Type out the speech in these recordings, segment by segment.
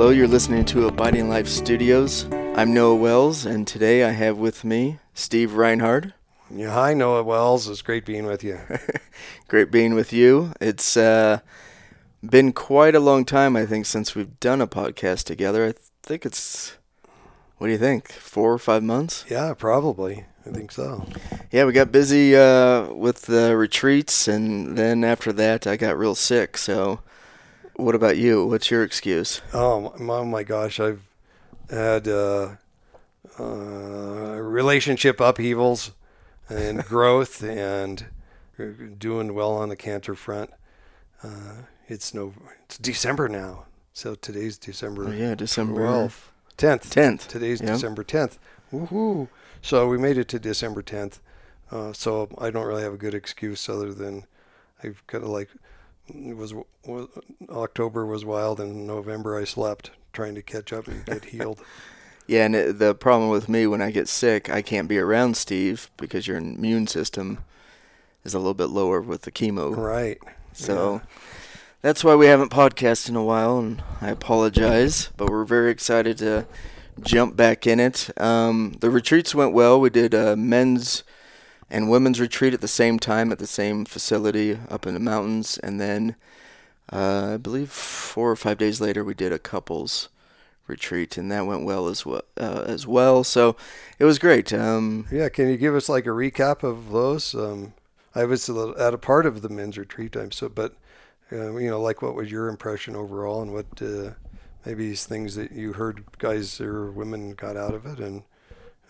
Hello, you're listening to Abiding Life Studios. I'm Noah Wells, and today I have with me Steve Reinhard. Yeah, hi Noah Wells. It's great being with you. Great being with you. It's uh, been quite a long time, I think, since we've done a podcast together. I think it's, what do you think, four or five months? yeah, probably. I think so. Yeah, we got busy uh, with the retreats, and then after that, I got real sick. So, what about you? What's your excuse? Oh my, oh my gosh, I've had uh, uh, relationship upheavals and growth, and doing well on the cancer front. Uh, it's no, it's December now, so today's December. Oh, yeah, December 12th, 10th. 10th. Today's Yep. December 10th. Woohoo! So we made it to December 10th. Uh, so I don't really have a good excuse other than I've kind of like it was, was October was wild and November I slept trying to catch up and get healed. Yeah, and it, the problem with me when I get sick, I can't be around Steve because your immune system is a little bit lower with the chemo. right. So that's why we haven't podcasted in a while, and I apologize. But we're very excited to jump back in it. Um, the retreats went well. We did a men's and women's retreat at the same time at the same facility up in the mountains, and then uh, I believe four or five days later we did a couples retreat, and that went well as well. Uh, as well, so it was great. Um, Yeah. Can you give us like a recap of those? Um, I was at a part of the men's retreat. I'm so, but uh, you know, like what was your impression overall, and what uh, maybe these things that you heard guys or women got out of it, and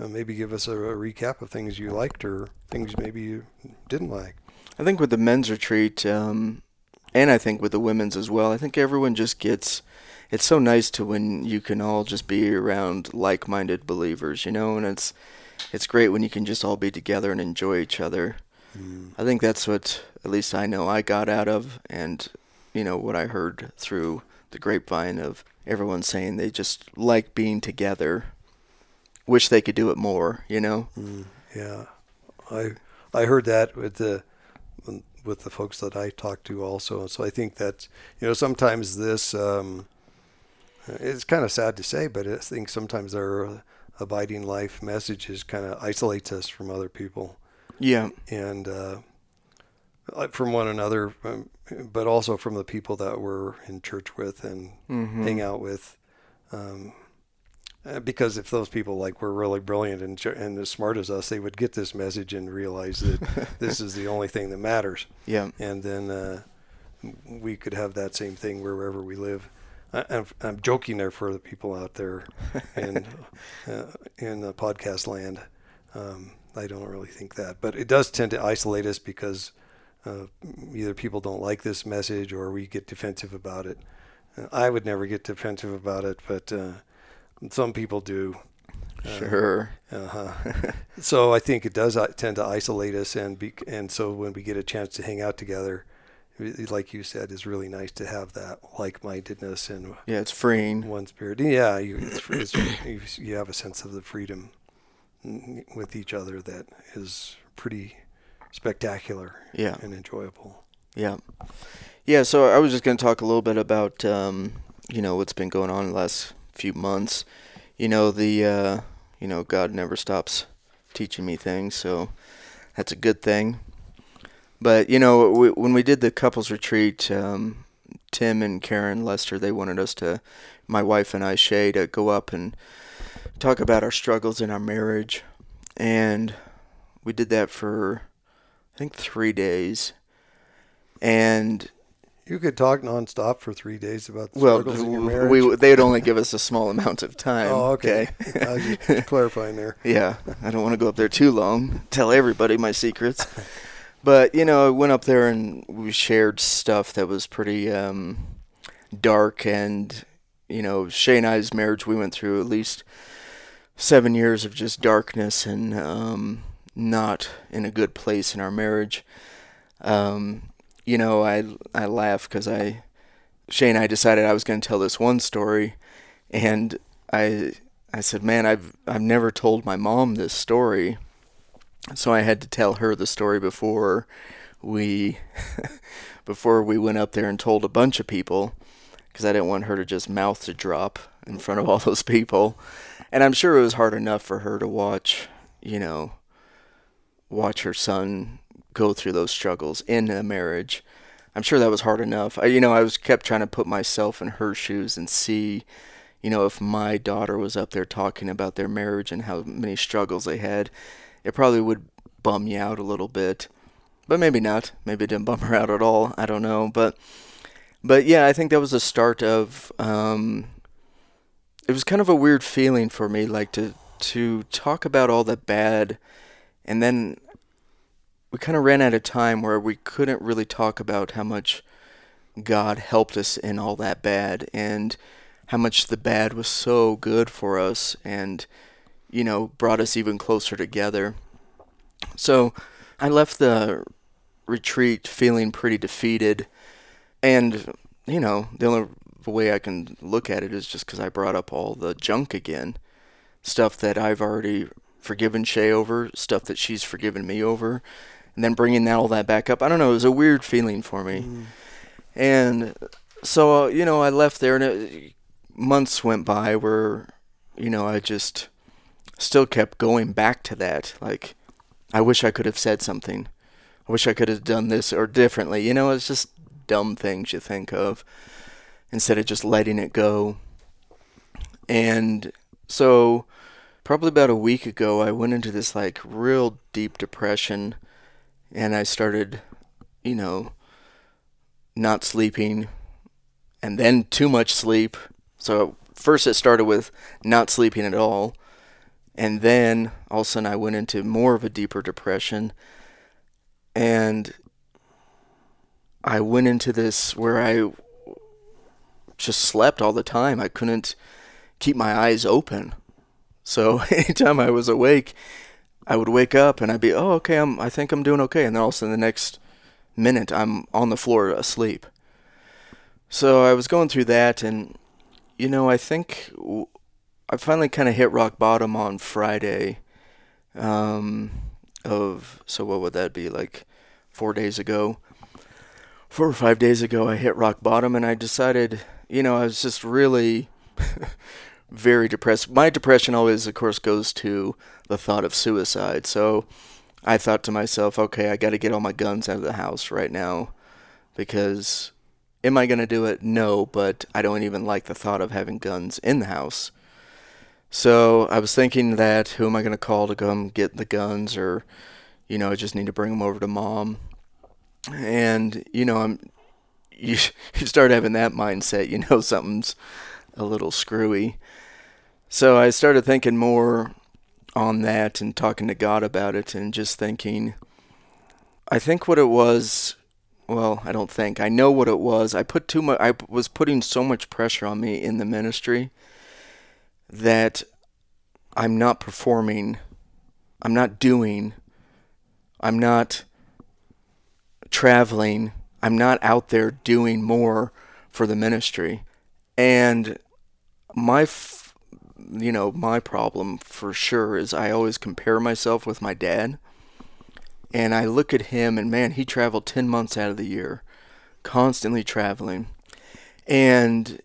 uh, maybe give us a, a recap of things you liked or things maybe you didn't like. I think with the men's retreat, um, and I think with the women's as well, I think everyone just gets. It's so nice to when you can all just be around like-minded believers, you know, and it's it's great when you can just all be together and enjoy each other. I think that's what at least I know I got out of, and you know what I heard through the grapevine of everyone saying they just like being together. Wish they could do it more, you know. Yeah, I I heard that with the with the folks that I talked to also. So I think that you know sometimes this um, it's kind of sad to say, but I think sometimes our abiding life messages kind of isolates us from other people Yeah, and uh, like from one another, um, but also from the people that we're in church with and Mhm. hang out with. Um, uh, because if those people like were really brilliant and, and as smart as us, they would get this message and realize that this is the only thing that matters. yeah, And then uh, we could have that same thing wherever we live. I, I'm, I'm joking there for the people out there and uh, in the podcast land. Um, I don't really think that, but it does tend to isolate us because uh, either people don't like this message or we get defensive about it. Uh, I would never get defensive about it, but uh, some people do. sure. Uh-huh. so I think it does uh, tend to isolate us, and be, and so when we get a chance to hang out together, like you said, it's really nice to have that like-mindedness and Yeah, it's freeing. one spirit. Yeah, you, it's, it's, you, you have a sense of the freedom with each other that is pretty spectacular Yeah. and enjoyable. Yeah. Yeah, so I was just going to talk a little bit about, um, you know, what's been going on in the last few months. You know, the, uh, you know, God never stops teaching me things, so that's a good thing. But, you know, we, when we did the couples retreat, um, Tim and Karen Lester, they wanted us to, my wife and I, Shay, to go up and talk about our struggles in our marriage. And we did that for, I think, three days. And You could talk nonstop for three days about the well, struggles in your marriage. we they would only give us a small amount of time. oh, okay. I was just clarifying there. yeah, I don't want to go up there too long. Tell everybody my secrets. But you know, I went up there and we shared stuff that was pretty um, dark, and you know, Shay and I's marriage, we went through at least seven years of just darkness and um, not in a good place in our marriage. Um, you know, I I laugh because I Shay and I decided I was going to tell this one story, and I I said, man, I've I've never told my mom this story, so I had to tell her the story before we before we went up there and told a bunch of people, because I didn't want her to just mouth to drop in front of all those people. And I'm sure it was hard enough for her to watch, you know, watch her son go through those struggles in a marriage. I'm sure that was hard enough. I, you know, I was kept trying to put myself in her shoes and see, you know, if my daughter was up there talking about their marriage and how many struggles they had, it probably would bum you out a little bit. But maybe not. Maybe it didn't bum her out at all. I don't know. But but yeah, I think that was the start of um, it was kind of a weird feeling for me like to to talk about all the bad and then we kind of ran out of time where we couldn't really talk about how much God helped us in all that bad and how much the bad was so good for us and you know brought us even closer together. So I left the retreat feeling pretty defeated and you know the only way I can look at it is just because I brought up all the junk again, stuff that I've already forgiven Shay over, stuff that she's forgiven me over, and then bringing all that back up. I don't know. It was a weird feeling for me, mm. and so uh, you know, I left there, and it, months went by where you know I just still kept going back to that. Like, I wish I could have said something. I wish I could have done this or differently. You know, it's just dumb things you think of instead of just letting it go. And so, probably about a week ago, I went into this like real deep depression and I started, you know, not sleeping and then too much sleep. So first it started with not sleeping at all. And then all of a sudden I went into more of a deeper depression. And I went into this where I just slept all the time. I couldn't keep my eyes open. So anytime I was awake, I would wake up and I'd be, oh, okay, I'm, I think I'm doing okay. And then all of a sudden, the next minute, I'm on the floor asleep. So I was going through that, and you know, I think I finally kind of hit rock bottom on Friday. Um, of so what would that be like? Four days ago, four or five days ago, I hit rock bottom, and I decided, you know, I was just really very depressed. My depression always, of course, goes to the thought of suicide. So I thought to myself, okay, I got to get all my guns out of the house right now because am I going to do it? No, but I don't even like the thought of having guns in the house. So I was thinking that who am I going to call to come get the guns or you know, I just need to bring them over to mom. And you know, I'm you you start having that mindset, you know something's a little screwy. So I started thinking more on that and talking to God about it and just thinking, I think what it was, well, I don't think, I know what it was. I put too much, I was putting so much pressure on me in the ministry that I'm not performing, I'm not doing, I'm not traveling, I'm not out there doing more for the ministry. And my you know my problem for sure is I always compare myself with my dad. And I look at him and man he traveled 10 months out of the year constantly traveling. And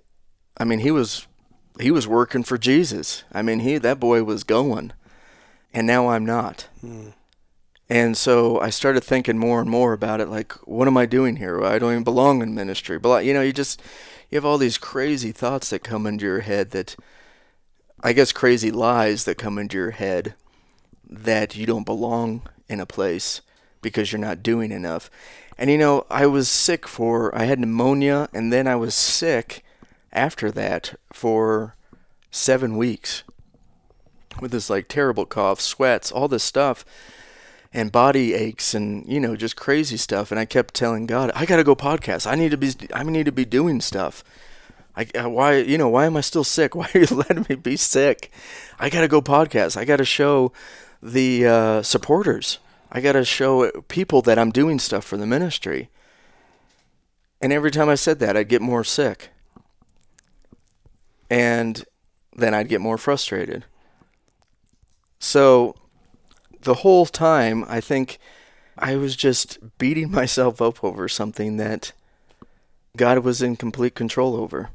I mean he was he was working for Jesus. I mean he that boy was going and now I'm not. Hmm. and so I started thinking more and more about it like what am I doing here? I don't even belong in ministry. But you know you just you have all these crazy thoughts that come into your head that I guess crazy lies that come into your head that you don't belong in a place because you're not doing enough. And you know, I was sick for I had pneumonia and then I was sick after that for 7 weeks with this like terrible cough, sweats, all this stuff and body aches and you know just crazy stuff. And i kept telling god i gotta go podcast. I need to be i need to be doing stuff I, why you know why am i still sick? Why are you letting me be sick? I gotta go podcast. I gotta show the uh, supporters. I gotta show people that i'm doing stuff for the ministry. And every time i said that i'd get more sick. And then i'd get more frustrated. So the whole time, I think I was just beating myself up over something that God was in complete control over.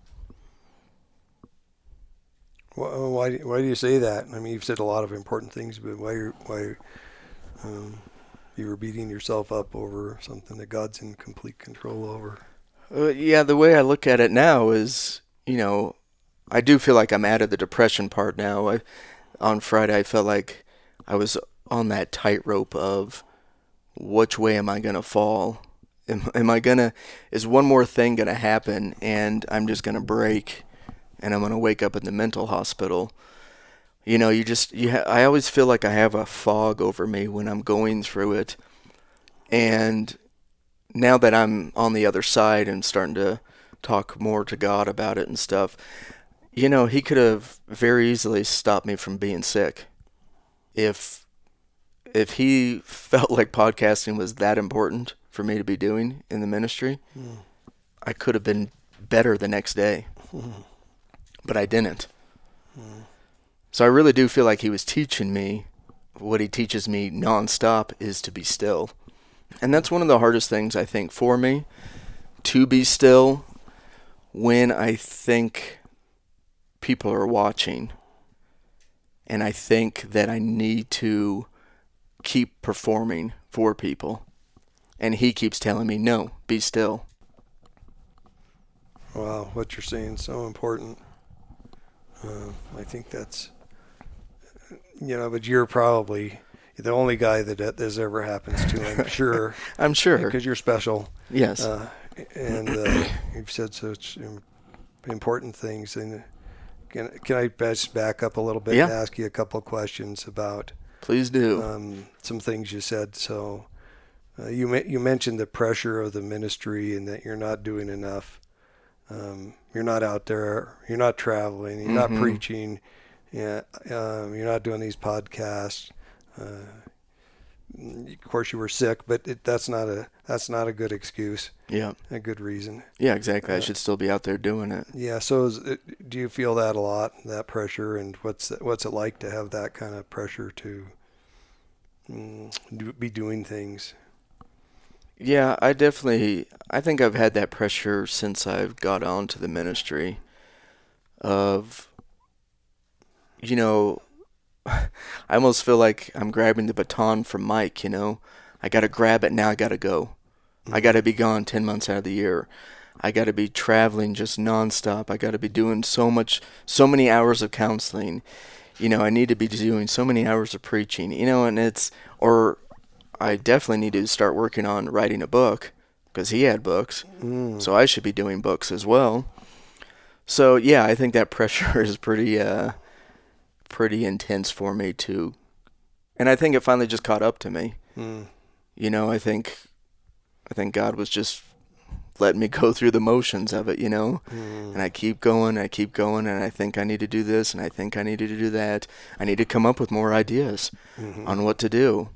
Why, why, do you say that? I mean, you've said a lot of important things, but why, why, um, you were beating yourself up over something that God's in complete control over? Uh, yeah, the way I look at it now is, you know, I do feel like I'm out of the depression part now. I, on Friday, I felt like I was on that tightrope of which way am I going to fall? Am, am I going to, is one more thing going to happen and I'm just going to break and I'm going to wake up in the mental hospital? You know, you just, you ha- I always feel like I have a fog over me when I'm going through it. And now that I'm on the other side and starting to talk more to God about it and stuff, you know, He could have very easily stopped me from being sick if if He felt like podcasting was that important for me to be doing in the ministry. Mm. I could have been better the next day, but I didn't. Mm. So I really do feel like He was teaching me what He teaches me nonstop is to be still. And that's one of the hardest things I think for me to be still when I think people are watching. And I think that I need to keep performing for people. And he keeps telling me, no, be still. Wow, what you're saying is so important. Uh, I think that's, you know, but you're probably the only guy that this ever happens to. I'm sure. I'm sure. Because you're special. Yes. Uh, and uh, you've said such important things. And can can I just back up a little bit Yeah. and ask you a couple of questions about Please do. um, some things you said? So uh, you you mentioned the pressure of the ministry and that you're not doing enough. Um, you're not out there. You're not traveling. You're not Mhm. preaching. Yeah, um, you're not doing these podcasts. Uh, of course, you were sick, but it, that's not a that's not a good excuse. yeah. A good reason. Yeah, exactly. I Uh, should still be out there doing it. Yeah. So, is it, do you feel that a lot? That pressure, and what's what's it like to have that kind of pressure to mm, do, be doing things? Yeah, I definitely I think I've had that pressure since I've got on to the ministry of you know I almost feel like I'm grabbing the baton from Mike, you know. I got to grab it now, I got to go. I mm-hmm. got to be gone 10 months out of the year. I got to be traveling just nonstop. I got to be doing so much so many hours of counseling. You know, I need to be doing so many hours of preaching, you know, and it's or I definitely need to start working on writing a book because he had books. Mm. So I should be doing books as well. So yeah, I think that pressure is pretty uh pretty intense for me too. And I think it finally just caught up to me. Mm. You know, I think I think God was just letting me go through the motions of it, you know. Mm. And I keep going, I keep going, and I think I need to do this, and I think I need to do that. I need to come up with more ideas Mhm. on what to do.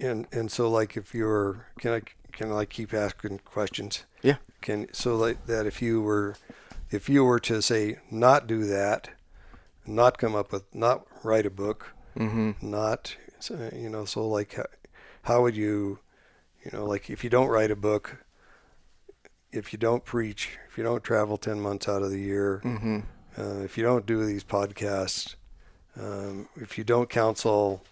And and so like if you're can I can I like keep asking questions? Yeah. Can so like that if you were if you were to say not do that, not come up with not write a book, Mhm. not you know so like how, how would you you know like if you don't write a book, if you don't preach, if you don't travel 10 months out of the year, Mhm. uh, if you don't do these podcasts, um, if you don't counsel,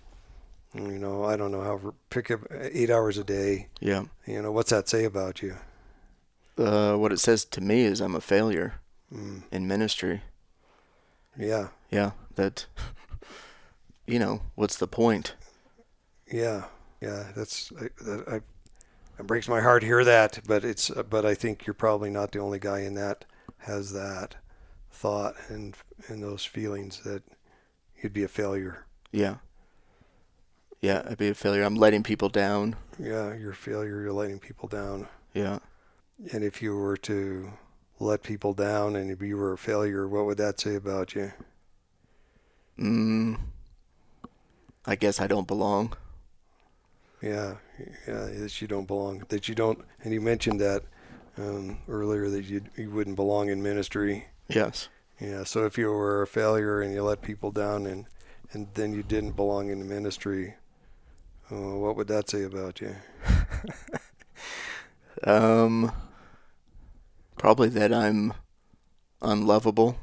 you know, I don't know, how pick up eight hours a day, Yeah. you know, what's that say about you? Uh, what it says to me is I'm a failure Mm, in ministry. yeah, Yeah, that you know, what's the point? yeah, yeah. That's I, that I, it breaks my heart to hear that, but it's but I think you're probably not the only guy in that has that thought and and those feelings that you'd be a failure. Yeah. Yeah, I'd be a failure. I'm letting people down. Yeah, you're a failure. You're letting people down. Yeah. And if you were to let people down and if you were a failure, what would that say about you? Mm, I guess I don't belong. Yeah, yeah, that you don't belong. That you don't. And you mentioned that um, earlier that you you wouldn't belong in ministry. Yes. Yeah. So if you were a failure and you let people down and and then you didn't belong in the ministry, uh, what would that say about you? Um probably that I'm unlovable.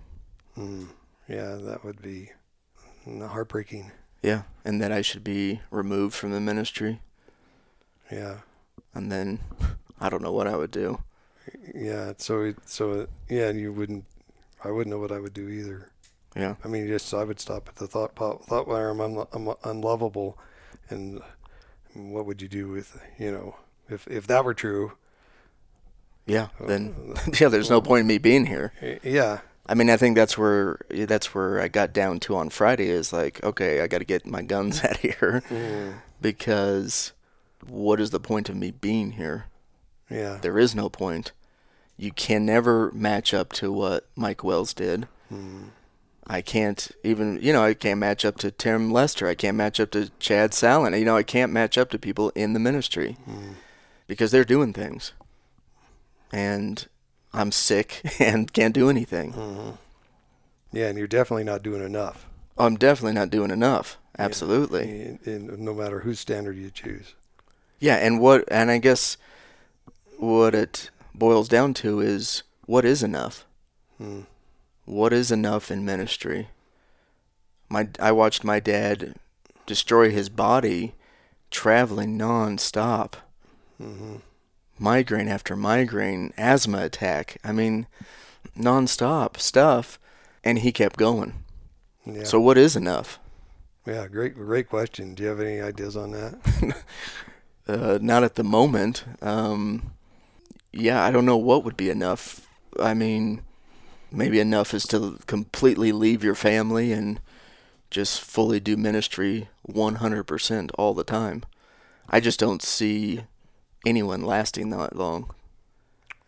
Mm, Yeah, that would be heartbreaking. Yeah, and that I should be removed from the ministry, Yeah, and then I don't know what I would do. yeah. So, it, so yeah, and you wouldn't. I wouldn't know what I would do either. Yeah, I mean, just I would stop at the thought thought where I'm, I'm unlovable, and what would you do with you know if if that were true? yeah. Uh, then yeah, there's no point in me being here. Yeah, I mean, I think that's where that's where I got down to on Friday is like, okay, I got to get my guns out of here mm. because what is the point of me being here? yeah, There is no point. You can never match up to what Mike Wells did. Mm. I can't even, you know, I can't match up to Tim Lester. I can't match up to Chad Salen. You know, I can't match up to people in the ministry because they're doing things. And I'm sick and can't do anything. yeah, and you're definitely not doing enough. I'm definitely not doing enough. Absolutely. in, in, no matter whose standard you choose. Yeah, and what and I guess what it boils down to is what is enough? Hmm. What is enough in ministry? My I watched my dad destroy his body traveling non-stop. Mm-hmm. Migraine after migraine, asthma attack. I mean, non-stop stuff and he kept going. Yeah. So what is enough? yeah, great, great question. Do you have any ideas on that? Uh, not at the moment. Um, yeah, I don't know what would be enough. I mean, maybe enough is to completely leave your family and just fully do ministry 100% all the time. I just don't see anyone lasting that long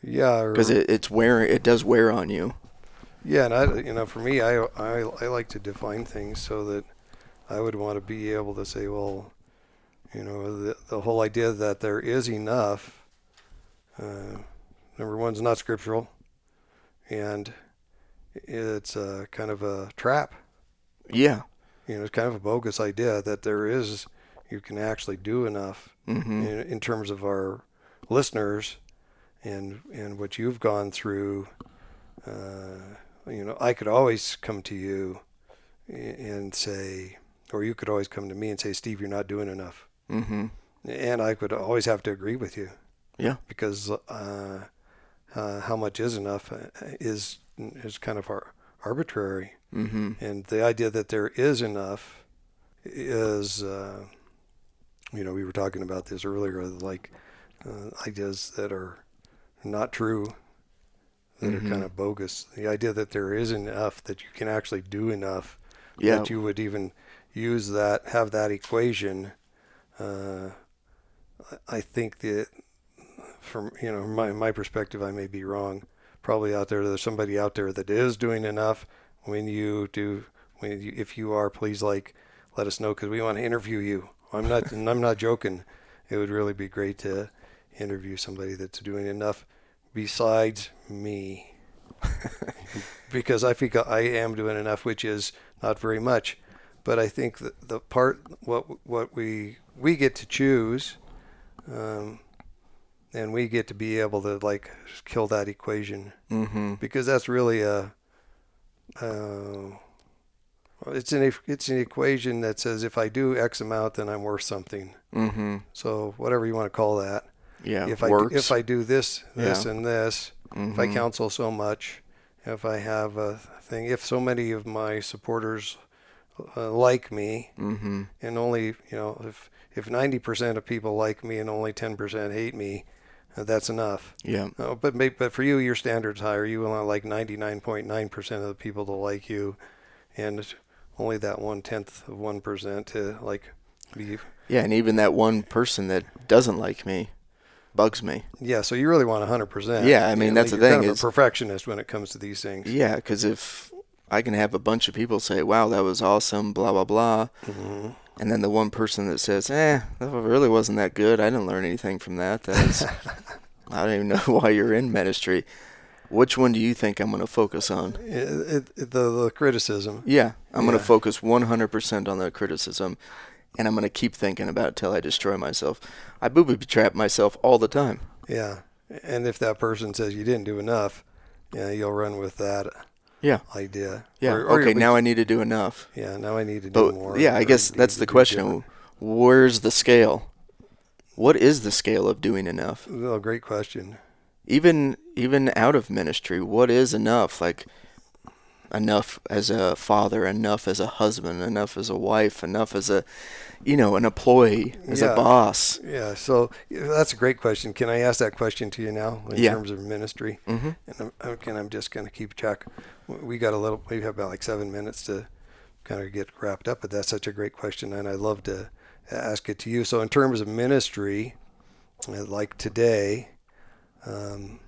yeah, because it, it's wear it does wear on you. yeah, and I, you know, for me, I, I, I like to define things so that I would want to be able to say, well, you know, the, the whole idea that there is enough. Uh, number one's not scriptural, and it's a kind of a trap. Yeah. You know, it's kind of a bogus idea that there is, you can actually do enough hmm in, in terms of our listeners and and what you've gone through. Uh, you know, I could always come to you and say, or you could always come to me and say, Steve, you're not doing enough. hmm And I could always have to agree with you Yeah. because uh, uh, how much is enough uh, is is kind of ar- arbitrary. hmm And the idea that there is enough is, uh, you know, we were talking about this earlier, like uh, ideas that are not true, that Mhm. are kind of bogus. The idea that there is enough, that you can actually do enough, Yeah. that you would even use that, have that equation. Uh, I- I think that from, you know, my, my perspective, I may be wrong. Probably out there, there's somebody out there that is doing enough. When you do when you, if you are please like let us know because we want to interview you. I'm not and i'm not joking. It would really be great to interview somebody that's doing enough besides me. Because i think i am doing enough which is not very much. But i think that the part what what we we get to choose um, and we get to be able to like kill that equation hmm because that's really a uh, it's an it's an equation that says if I do X amount, then I'm worth something. hmm So whatever you want to call that. Yeah. if I do, if I do this this Yeah. and this, if I Mhm. counsel so much, if I have a thing, if so many of my supporters uh, like me, hmm and only you know if if 90% of people like me and only 10% hate me, that's enough. Yeah. Oh, but but for you, your standard's higher. You want like 99.9% of the people to like you, and only that one tenth of one percent to like be. Yeah, and even that one person that doesn't like me bugs me. Yeah, so you really want 100%. Yeah, I mean, You that's you're the kind thing of is- a perfectionist when it comes to these things. Yeah, because if I can have a bunch of people say, "Wow, that was awesome," blah blah blah, hmm and then the one person that says, "Eh, that really wasn't that good. I didn't learn anything from that." That's I don't even know why you're in ministry. Which one do you think I'm going to focus on? It, it, the, the criticism. Yeah, I'm going to focus 100% on the criticism, and I'm going to keep thinking about it till I destroy myself. I booby trap myself all the time. Yeah, and if that person says you didn't do enough, yeah, you'll run with that. Yeah. idea. Yeah. Or- or okay. we- Now I need to do enough. Yeah. Now I need to do But more. yeah, I guess that's the question. different. Where's the scale? What is the scale of doing enough? Well, great question. Even even out of ministry, what is enough? Like enough as a father, enough as a husband, enough as a wife, enough as a you know, an employee, as Yeah. a boss. Yeah. So that's a great question. Can I ask that question to you now in Yeah. terms of ministry? Mhm. And I'm, I'm just going to keep track. We got a little. We have about like seven minutes to kind of get wrapped up. But that's such a great question, and I'd love to ask it to you. So in terms of ministry, uh, like today, um,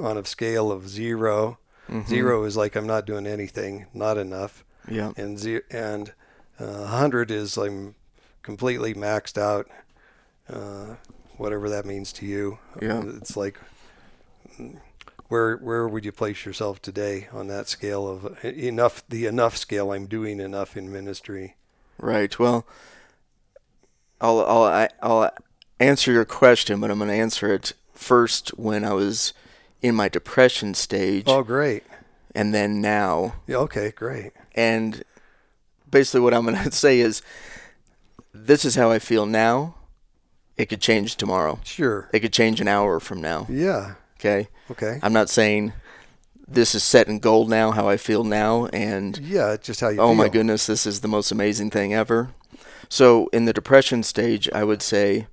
on a scale of 0 Mhm. zero is like I'm not doing anything, not enough, Yeah. and ze- and uh, hundred is I'm completely maxed out. Uh, whatever that means to you. Yeah. It's like where where would you place yourself today on that scale of enough the enough scale I'm doing enough in ministry. Right. Well, I'll I'll I- I'll answer your question, but I'm going to answer it first when I was in my depression stage, Oh great. and then now. Yeah, okay, great. And basically, what I'm going to say is, this is how I feel now. It could change tomorrow. Sure. It could change an hour from now. Yeah. Okay. Okay. I'm not saying this is set in gold now. How I feel now, and Yeah, just how you oh feel. my goodness, this is the most amazing thing ever. So in the depression stage, I would say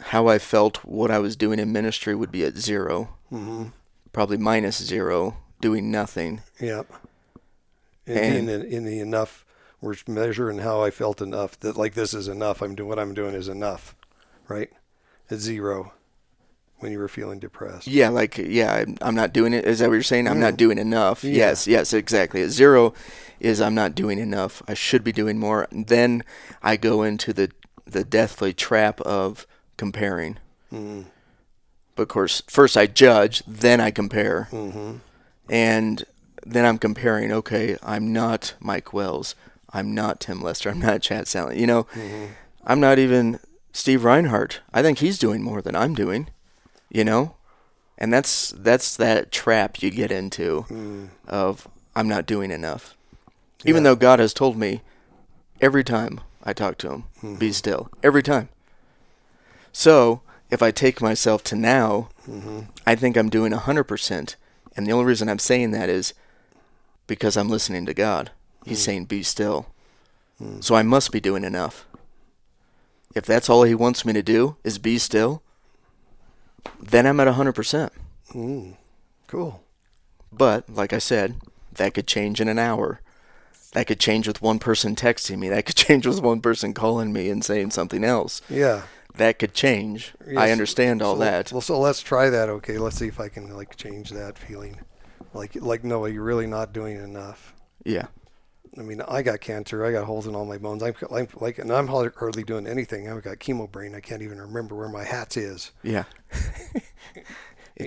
how I felt what I was doing in ministry would be at 0 hmm probably minus zero, doing nothing. Yep. And, And- in, the, in the enough, we're measuring how I felt enough that like this is enough. I'm doing what I'm doing is enough, right? At zero, when you were feeling depressed. Yeah, like yeah, I'm, I'm not doing it. Is that what you're saying? I'm not Mm. doing enough. Yeah. Yes, yes, exactly. At zero is I'm not doing enough. I should be doing more. Then I go into the the deathly trap of comparing. Mm. But of course, first I judge, then I compare. Mm-hmm. and then I'm comparing. Okay, I'm not Mike Wells. I'm not Tim Lester. I'm not Chad Salley. You know, Mm-hmm. I'm not even Steve Reinhardt. I think he's doing more than I'm doing. You know, and that's that's that trap you get into Mm. of I'm not doing enough, even Yeah. though God has told me every time I talk to Him, Mm-hmm. be still. Every time. So if I take myself to now, Mm-hmm. I think I'm doing 100%. And the only reason I'm saying that is because I'm listening to God. He's Mm. saying, be still. So I must be doing enough. If that's all He wants me to do is be still, then I'm at 100%. Mm. Cool. But, like I said, that could change in an hour. That could change with one person texting me. That could change with one person calling me and saying something else. Yeah. That could change. I understand all so, that. Well, so let's try that. Okay, let's see if I can like change that feeling. Like, like no, you're really not doing enough. Yeah. I mean, I got cancer. I got holes in all my bones. I'm, I'm like, and I'm hardly doing anything. I've got chemo brain. I can't even remember where my hats is. Yeah.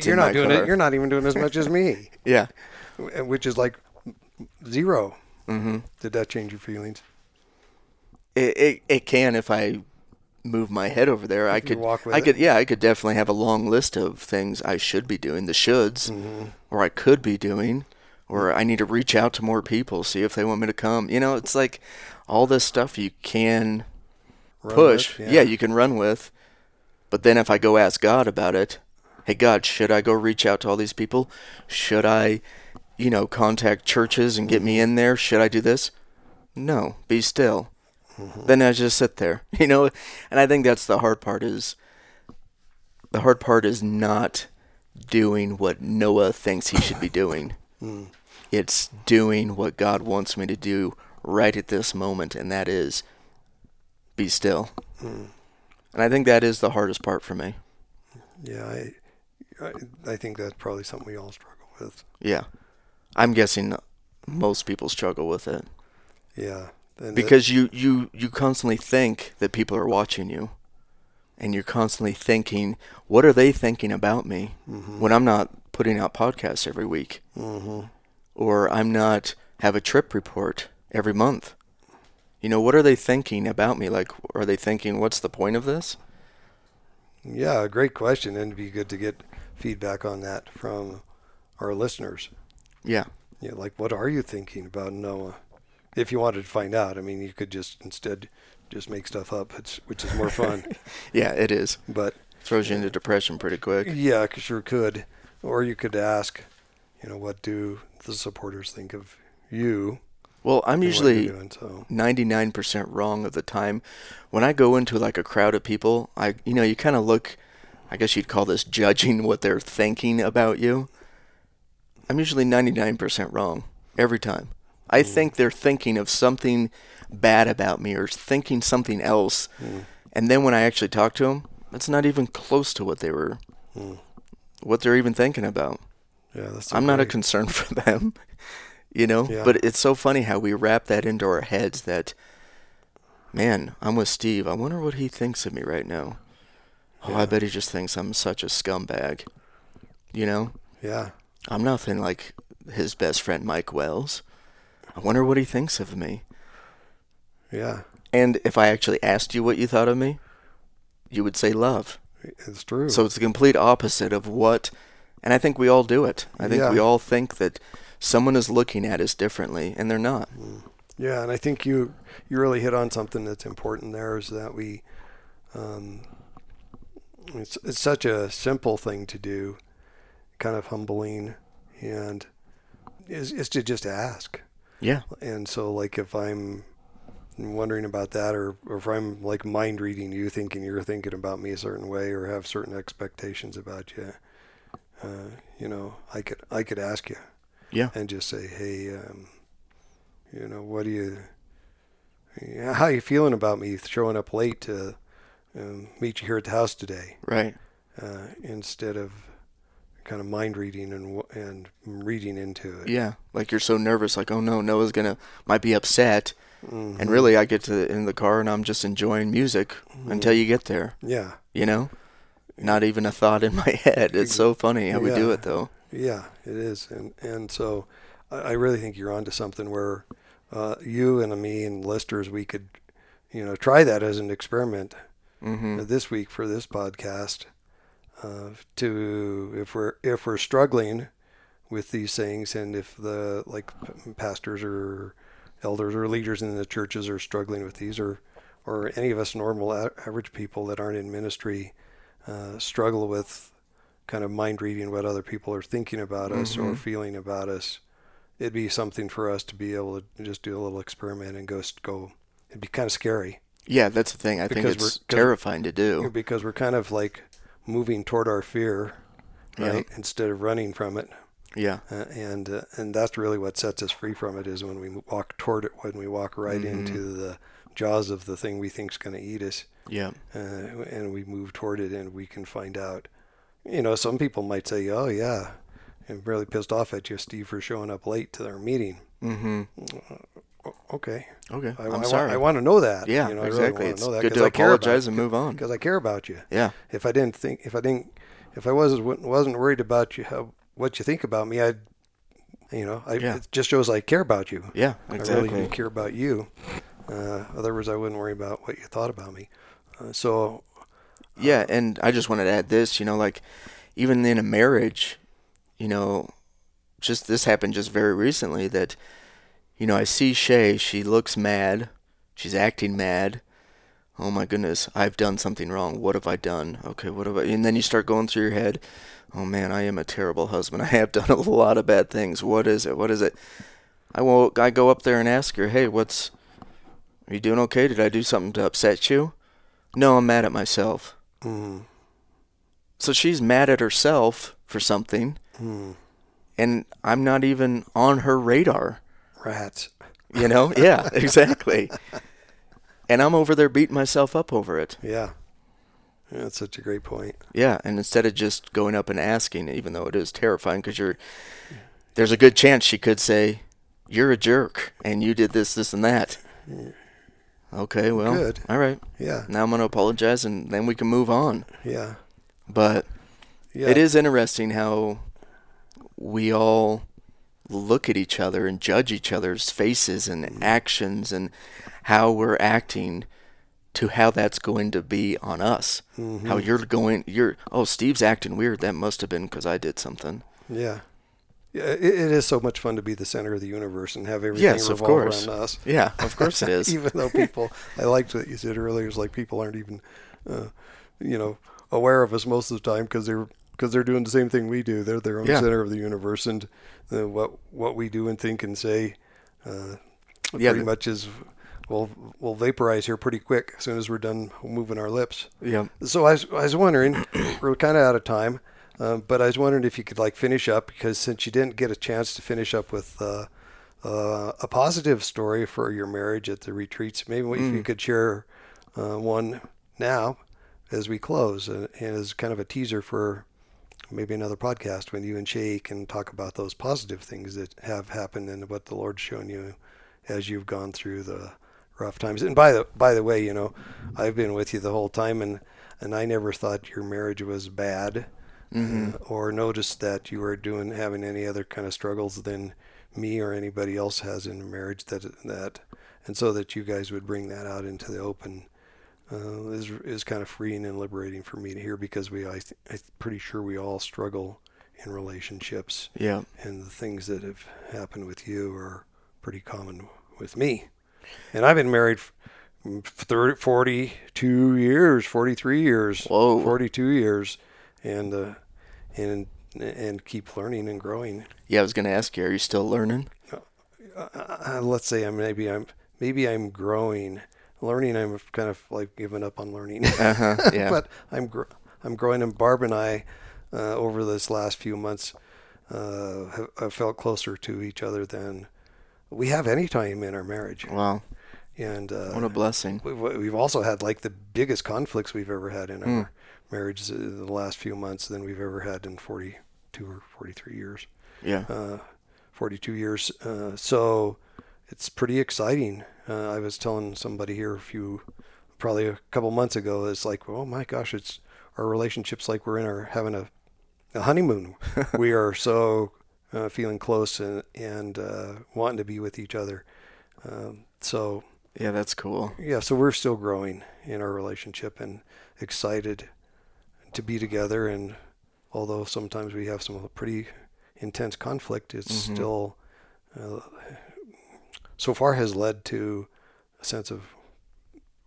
You're not doing car. it. You're not even doing as much as me, Yeah. which is like zero. Mm-hmm. Did that change your feelings? It, it it can if I move my head over there. I If you could walk with I it. could yeah I could definitely have a long list of things I should be doing, the shoulds, Mm-hmm. or I could be doing, or I need to reach out to more people, see if they want me to come. You know, it's like all this stuff you can Run push. with? yeah. you can run with. But then if I go ask God about it, hey God, should I go reach out to all these people? Should I, you know, contact churches and get me in there? Should I do this? No, be still. Then I just sit there, you know, and I think that's the hard part is the hard part is not doing what Noah thinks he should be doing. Mm. It's doing what God wants me to do right at this moment, and that is be still. Mm. And I think that is the hardest part for me. Yeah, I, I, I think that's probably something we all struggle with. Yeah. I'm guessing most people struggle with it Yeah, and that- because you, you, you constantly think that people are watching you and you're constantly thinking, what are they thinking about me Mhm. when I'm not putting out podcasts every week Mhm. Or I'm not have a trip report every month? You know, what are they thinking about me? Like, are they thinking, what's the point of this? Yeah, great question, and it'd be good to get feedback on that from our listeners. Yeah. know, like, what are you thinking about Noah? If you wanted to find out, I mean, you could just instead just make stuff up, which is more fun. Yeah, it is. but Throws you into depression pretty quick. yeah, sure could. Or you could ask, you know, what do the supporters think of you? Well, I'm usually doing? So 99% wrong of the time. When I go into like a crowd of people, I you know, you kind of look I guess you'd call this judging what they're thinking about you. I'm usually 99% wrong every time. I mm. think they're thinking of something bad about me or thinking something else. Mm. And then when I actually talk to them, it's not even close to what they were mm. what they're even thinking about. Yeah, that's. so I'm not a concern for them, you know. Yeah. But it's so funny how we wrap that into our heads that, man, I'm with Steve. I wonder what he thinks of me right now. Oh, I bet he just thinks I'm such a scumbag. You know, Yeah, I'm nothing like his best friend Mike Wells. I wonder what he thinks of me. yeah, And if I actually asked you what you thought of me, you would say love. it's true. So it's the complete opposite of what, and I think we all do it. I think Yeah. we all think that someone is looking at us differently, and they're not. Yeah, and I think you you really hit on something that's important there is that we um, it's it's such a simple thing to do, kind of humbling, and is is to just ask. Yeah, And so like if I'm wondering about that or, or if I'm like mind reading you thinking you're thinking about me a certain way or have certain expectations about you, uh, you know, I could I could ask you yeah, and just say, hey, um, you know, what do you, how you feeling about me showing up late to um, meet you here at the house today, right. uh, instead of kind of mind reading and and reading into it. Yeah, like you're so nervous, like oh no, Noah's gonna might be upset, Mhm. and really I get to in the car and I'm just enjoying music until you get there. Yeah, You know, not even a thought in my head. It's so funny how we do it though. yeah, it is, and and so I, I really think you're onto something where uh, you and me and listeners we could, you know, try that as an experiment. hmm uh, this week for this podcast uh, to if we're if we're struggling with these things and if the like pastors or elders or leaders in the churches are struggling with these or or any of us normal average people that aren't in ministry uh, struggle with kind of mind reading what other people are thinking about us or Mhm. feeling about us it'd be something for us to be able to just do a little experiment and go go it'd be kind of scary Yeah, that's the thing. I think it's terrifying to do. because we're kind of like moving toward our fear, Yeah. Instead of running from it, Yeah, uh, and uh, and that's really what sets us free from it is when we walk toward it, when we walk right Mhm. into the jaws of the thing we think's going to eat us, yeah, uh, and we move toward it, and we can find out. You know, some people might say, "Oh yeah, I'm really pissed off at you, Steve, for showing up late to their meeting." hmm O- Okay, Okay, I, I'm I, sorry. I want to know that. yeah, you know, I exactly. Really it's know that good to I apologize and move on. because I care about you. Yeah, if I didn't think if I didn't if I wasn't wasn't worried about you how what you think about me I'd you know I, Yeah. it just shows I care about you yeah, exactly. I really do care about you uh, otherwise I wouldn't worry about what you thought about me uh, so uh, Yeah, and I just wanted to add this, you know, like even in a marriage, you know, just this happened just very recently that, you know, I see Shay, she looks mad, she's acting mad. Oh my goodness, I've done something wrong. What have I done? Okay, what have I? And then you start going through your head, oh man, I am a terrible husband. I have done a lot of bad things. What is it? What is it? I will. I go up there and ask her, hey, what's? Are you doing okay? Did I do something to upset you? No, I'm mad at myself. mm, So she's mad at herself for something, mm, and I'm not even on her radar. rats You know? Yeah, exactly. And I'm over there beating myself up over it. yeah yeah that's such a great point Yeah, and instead of just going up and asking, even though it is terrifying, because you're, there's a good chance she could say, "You're a jerk, and you did this, this, and that." Okay, well, Good. all right. yeah Now I'm gonna apologize, and then we can move on. yeah But yeah It is interesting how we all look at each other and judge each other's faces and actions and how we're acting to how that's going to be on us. Mm-hmm. How you're going, you're, oh, Steve's acting weird. That must have been because I did something. yeah Yeah, it, it is so much fun to be the center of the universe and have everything Yes, of revolve course. around us. Yeah, of course it is. even though people, I liked what you said earlier. It's like people aren't even, uh, you know, aware of us most of the time because they're because they're doing the same thing we do. They're their own Yeah. center of the universe, and uh, what what we do and think and say, uh, Yeah, pretty the- much is. We'll, we'll vaporize here pretty quick as soon as we're done moving our lips. Yeah. So I was, I was wondering, we're kind of out of time, um, but I was wondering if you could like finish up because since you didn't get a chance to finish up with uh, uh, a positive story for your marriage at the retreats, maybe if you could share uh, one now as we close and, and as kind of a teaser for maybe another podcast when you and Shay can talk about those positive things that have happened and what the Lord's shown you as you've gone through the rough times. And by the by the way, you know, I've been with you the whole time, and and I never thought your marriage was bad, uh, or noticed that you are doing having any other kind of struggles than me or anybody else has in a marriage that that, and so that you guys would bring that out into the open. Uh, is is kind of freeing and liberating for me to hear because we I th- I'm pretty sure we all struggle in relationships Yeah. and the things that have happened with you are pretty common with me. And I've been married f- 30, 42 years, 43 years, Whoa. 42 years, and uh, and and keep learning and growing. Yeah, I was gonna ask you, are you still learning? Uh, let's say I'm maybe I'm maybe I'm growing. Learning, I'm kind of like giving up on learning. Uh huh. Yeah. but I'm gr- I'm growing, and Barb and I, uh, over this last few months, uh, have, have felt closer to each other than we have any time in our marriage. wow. And uh, What a blessing. we've, we've also had like the biggest conflicts we've ever had in our Mm. marriage in the last few months than we've ever had in 42 or 43 years. Yeah. Uh, 42 years. Uh, so it's pretty exciting. Uh, I was telling somebody here a few, probably a couple months ago, it's like, oh my gosh, it's our relationship's like we're in our having a, a honeymoon. we are so uh, feeling close and, and uh, wanting to be with each other. Um, so Yeah, that's cool. yeah, so we're still growing in our relationship and excited to be together. And although sometimes we have some pretty intense conflict, it's Mhm. still uh, so far has led to a sense of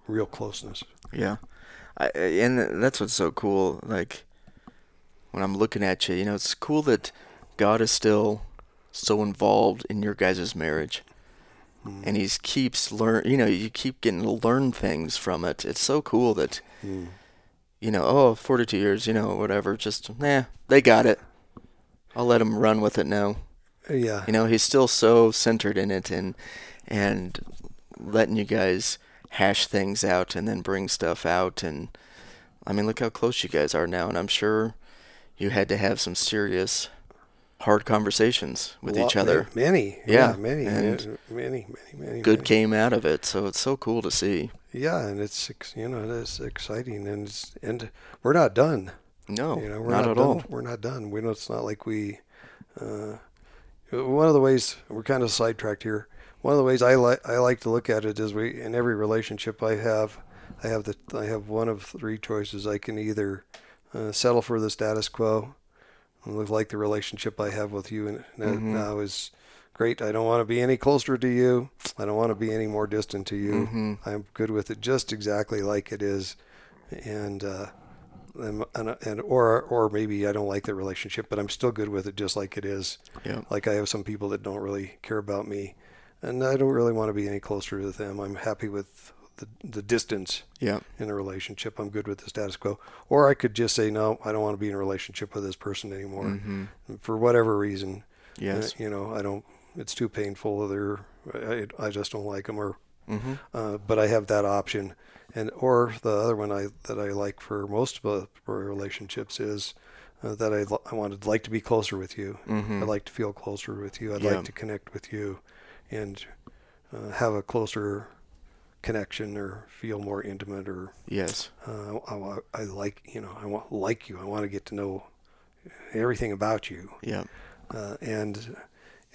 real closeness. Yeah. I, and that's what's so cool. Like, when I'm looking at you, you know, it's cool that God is still so involved in your guys' marriage. And He keeps learn. You know, you keep getting to learn things from it. It's so cool that, Mm. You know, oh, 42 years, you know, whatever. Just, nah, they got it. I'll let him run with it now. Yeah, You know, he's still so centered in it and and letting you guys hash things out and then bring stuff out and I mean, look how close you guys are now and I'm sure you had to have some serious hard conversations with Lot- each other. Many, Yeah, yeah, many, and many, many, many. Good many. came out of it, so it's so cool to see. Yeah, and it's you know it is exciting, and it's, and we're not done. No, you know, we're not, not, at done. all. We're not done. We know it's not like we. Uh, one of the ways we're kind of sidetracked here. One of the ways I like I like to look at it is we in every relationship I have, I have the I have one of three choices. I can either uh, settle for the status quo, like the relationship I have with you and that Mhm. now is great. I don't want to be any closer to you. I don't want to be any more distant to you. hmm I'm good with it just exactly like it is, and uh, and, and and or or maybe I don't like the relationship, but I'm still good with it just like it is. Yeah. Like I have some people that don't really care about me, and I don't really want to be any closer to them. I'm happy with the the distance Yeah. in a relationship. I'm good with the status quo. Or I could just say no, I don't want to be in a relationship with this person anymore hmm for whatever reason. Yes. Uh, you know, I don't. It's too painful. They're I, I just don't like them or hmm uh, but I have that option. And or the other one I that I like for most of uh, for relationships is uh, that I I wanted like to be closer with you. hmm I'd like to feel closer with you. I'd Yeah. like to connect with you, and uh, have a closer connection or feel more intimate or Yes. uh, I, wa- I like you know I want like you. I want to get to know everything about you Yeah. uh, and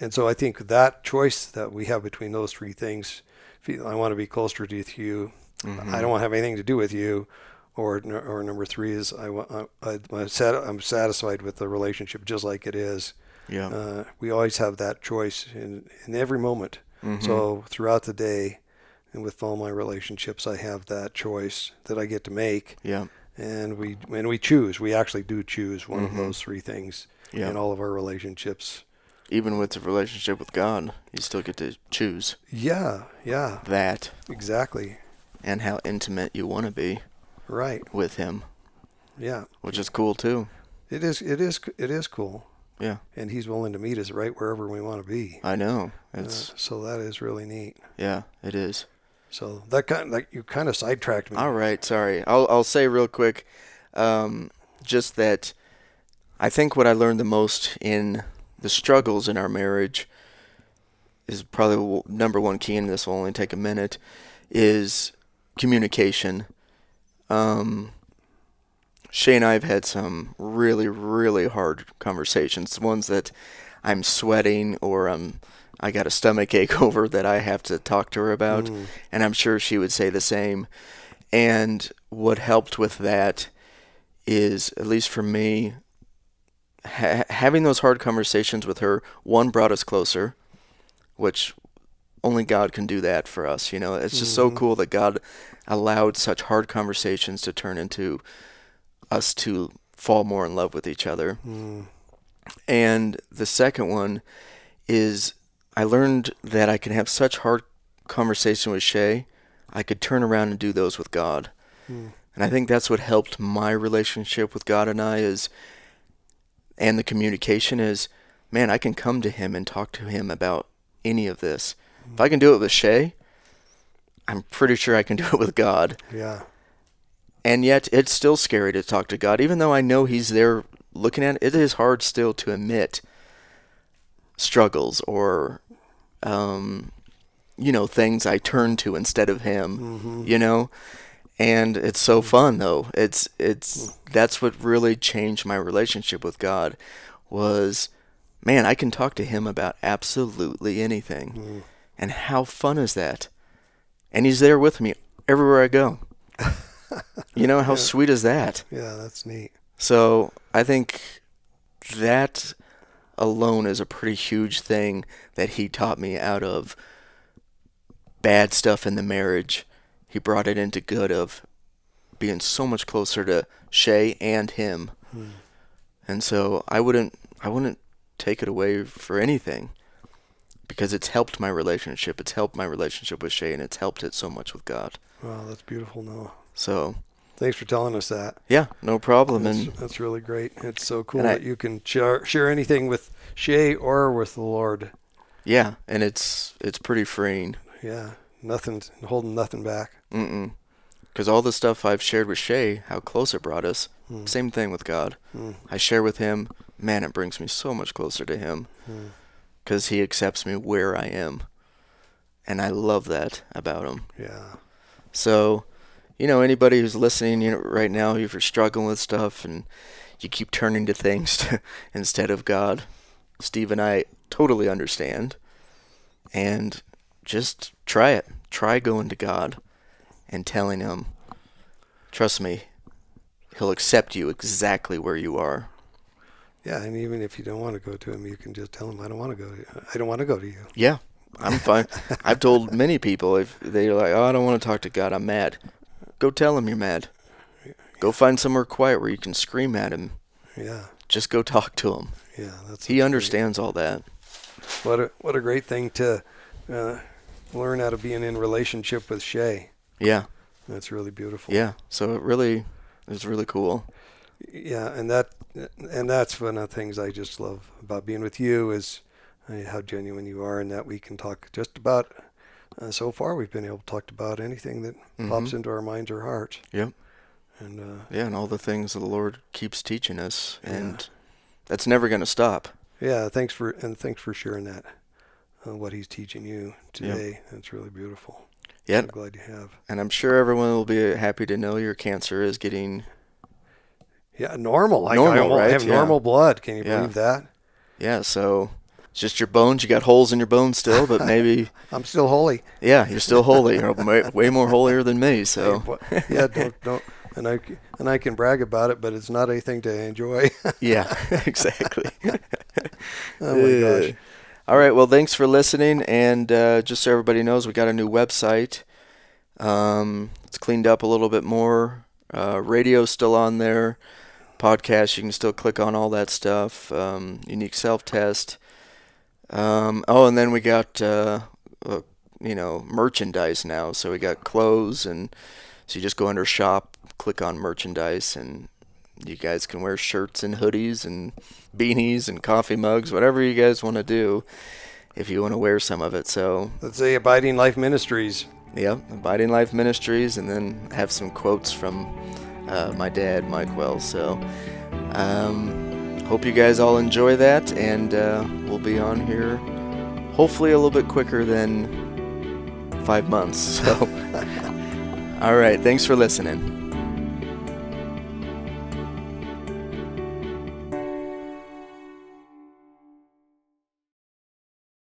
and so I think that choice that we have between those three things, feel- I want to be closer to you. Mhm. I don't want to have anything to do with you, or or number three is I want I, I'm I'm satisfied with the relationship just like it is. Yeah. Uh, we always have that choice in in every moment. Mhm. So throughout the day, and with all my relationships, I have that choice that I get to make, yeah. and we and we choose. We actually do choose one Mhm. of those three things Yeah. in all of our relationships. Even with the relationship with God, you still get to choose Yeah, yeah, that exactly. and how intimate you want to be Right. with Him, Yeah. which is cool too. It is. It is. It is cool. Yeah. And he's willing to meet us right wherever we want to be. I know. Uh, It's so that is really neat. yeah, it is. So that kind, like you kind of sidetracked me. All right, sorry. I'll I'll say real quick, um, just that I think what I learned the most in the struggles in our marriage is probably number one key, and this will only take a minute, is communication. Um, Shay and I have had some really, really hard conversations. Ones that I'm sweating or um, I got a stomach ache over that I have to talk to her about, Mm. and I'm sure she would say the same. And what helped with that is, at least for me, ha- having those hard conversations with her. One brought us closer, which only God can do that for us. You know, it's just so Mhm. cool that God allowed such hard conversations to turn into us to fall more in love with each other. Mm. And the second one is I learned that I can have such hard conversation with Shay, I could turn around and do those with God. Mm. And I think that's what helped my relationship with God and I is and the communication is man, I can come to him and talk to him about any of this. If I can do it with Shay, I'm pretty sure I can do it with God. Yeah. And yet it's still scary to talk to God even though I know he's there looking at it, it is hard still to admit struggles or um you know things I turn to instead of him hmm you know? And it's so fun though. It's it's that's what really changed my relationship with god was man i can talk to him about absolutely anything. Mm. and how fun is that? And he's there with me everywhere i go. You know how Yeah. sweet is that? Yeah, that's neat. so i think that alone is a pretty huge thing that he taught me out of bad stuff in the marriage. He brought it into good of being so much closer to Shay and him. Mm. And so I wouldn't I wouldn't take it away for anything because it's helped my relationship. It's helped my relationship with Shay and it's helped it so much with God. Wow, that's beautiful, Noah. So, Thanks for telling us that. yeah, no problem That's, and that's really great. It's so cool I- that you can share share anything with Shay or with the Lord. yeah, and it's it's pretty freeing. Yeah, nothing holding nothing back. Mm-mm. Because all the stuff I've shared with Shay, how close it brought us, Mm. same thing with God. Mm. I share with him, man, it brings me so much closer to him Mm. because he accepts me where I am. And I love that about him. Yeah. So, you know, anybody who's listening you know, right now, if you're struggling with stuff and you keep turning to things to, instead of God, Steve and I totally understand. And just try it. Try going to God and telling Him, trust me, He'll accept you exactly where you are. Yeah, and even if you don't want to go to him, you can just tell him, "I don't want to go. To, I don't want to go to you." Yeah, I'm fine. I've told many people if they're like, "Oh, I don't want to talk to God. I'm mad." Go tell him you're mad. Go find somewhere quiet where you can scream at him. Yeah, Just go talk to him. yeah. That's He understands all that. What a what a great thing to uh, learn how to be in, in relationship with Shay. Yeah, That's really beautiful. yeah. So it really is really cool. Yeah, and that and that's one of the things I just love about being with you is uh, how genuine you are, and that we can talk just about. Uh, so far, we've been able to talk about anything that pops Mhm. into our minds or hearts. Yep. And uh, Yeah, and all the things the Lord keeps teaching us, Yeah. and that's never going to stop. yeah, thanks for and thanks for sharing that. Uh, what he's teaching you today. That's really beautiful. Yeah, I'm glad you have. and I'm sure everyone will be happy to know your cancer is getting. Yeah, normal. Like Normal, I right? have Yeah. normal blood. Can you Yeah. believe that? Yeah, so it's just your bones. You got holes in your bones still, but maybe I'm still holy. Yeah, you're still holy. You're way, way more holier than me. So yeah, don't, don't, and I and I can brag about it, but it's not anything to enjoy. yeah, exactly. Oh my gosh. All right. Well, thanks for listening. And uh, just so everybody knows, we got a new website. Um, it's cleaned up a little bit more. Uh, radio's still on there. Podcast, you can still click on all that stuff. Um, unique self test. Um, oh, and then we got uh, uh, you know merchandise now. So we got clothes, and so you just go under shop, click on merchandise, and you guys can wear shirts and hoodies and beanies and coffee mugs, whatever you guys want to do, if you want to wear some of it. So Let's say Abiding Life Ministries. Yep, Abiding Life Ministries, and then have some quotes from uh, my dad, Mike Wells. So, um, hope you guys all enjoy that, and uh, we'll be on here hopefully a little bit quicker than five months. So, all right, thanks for listening.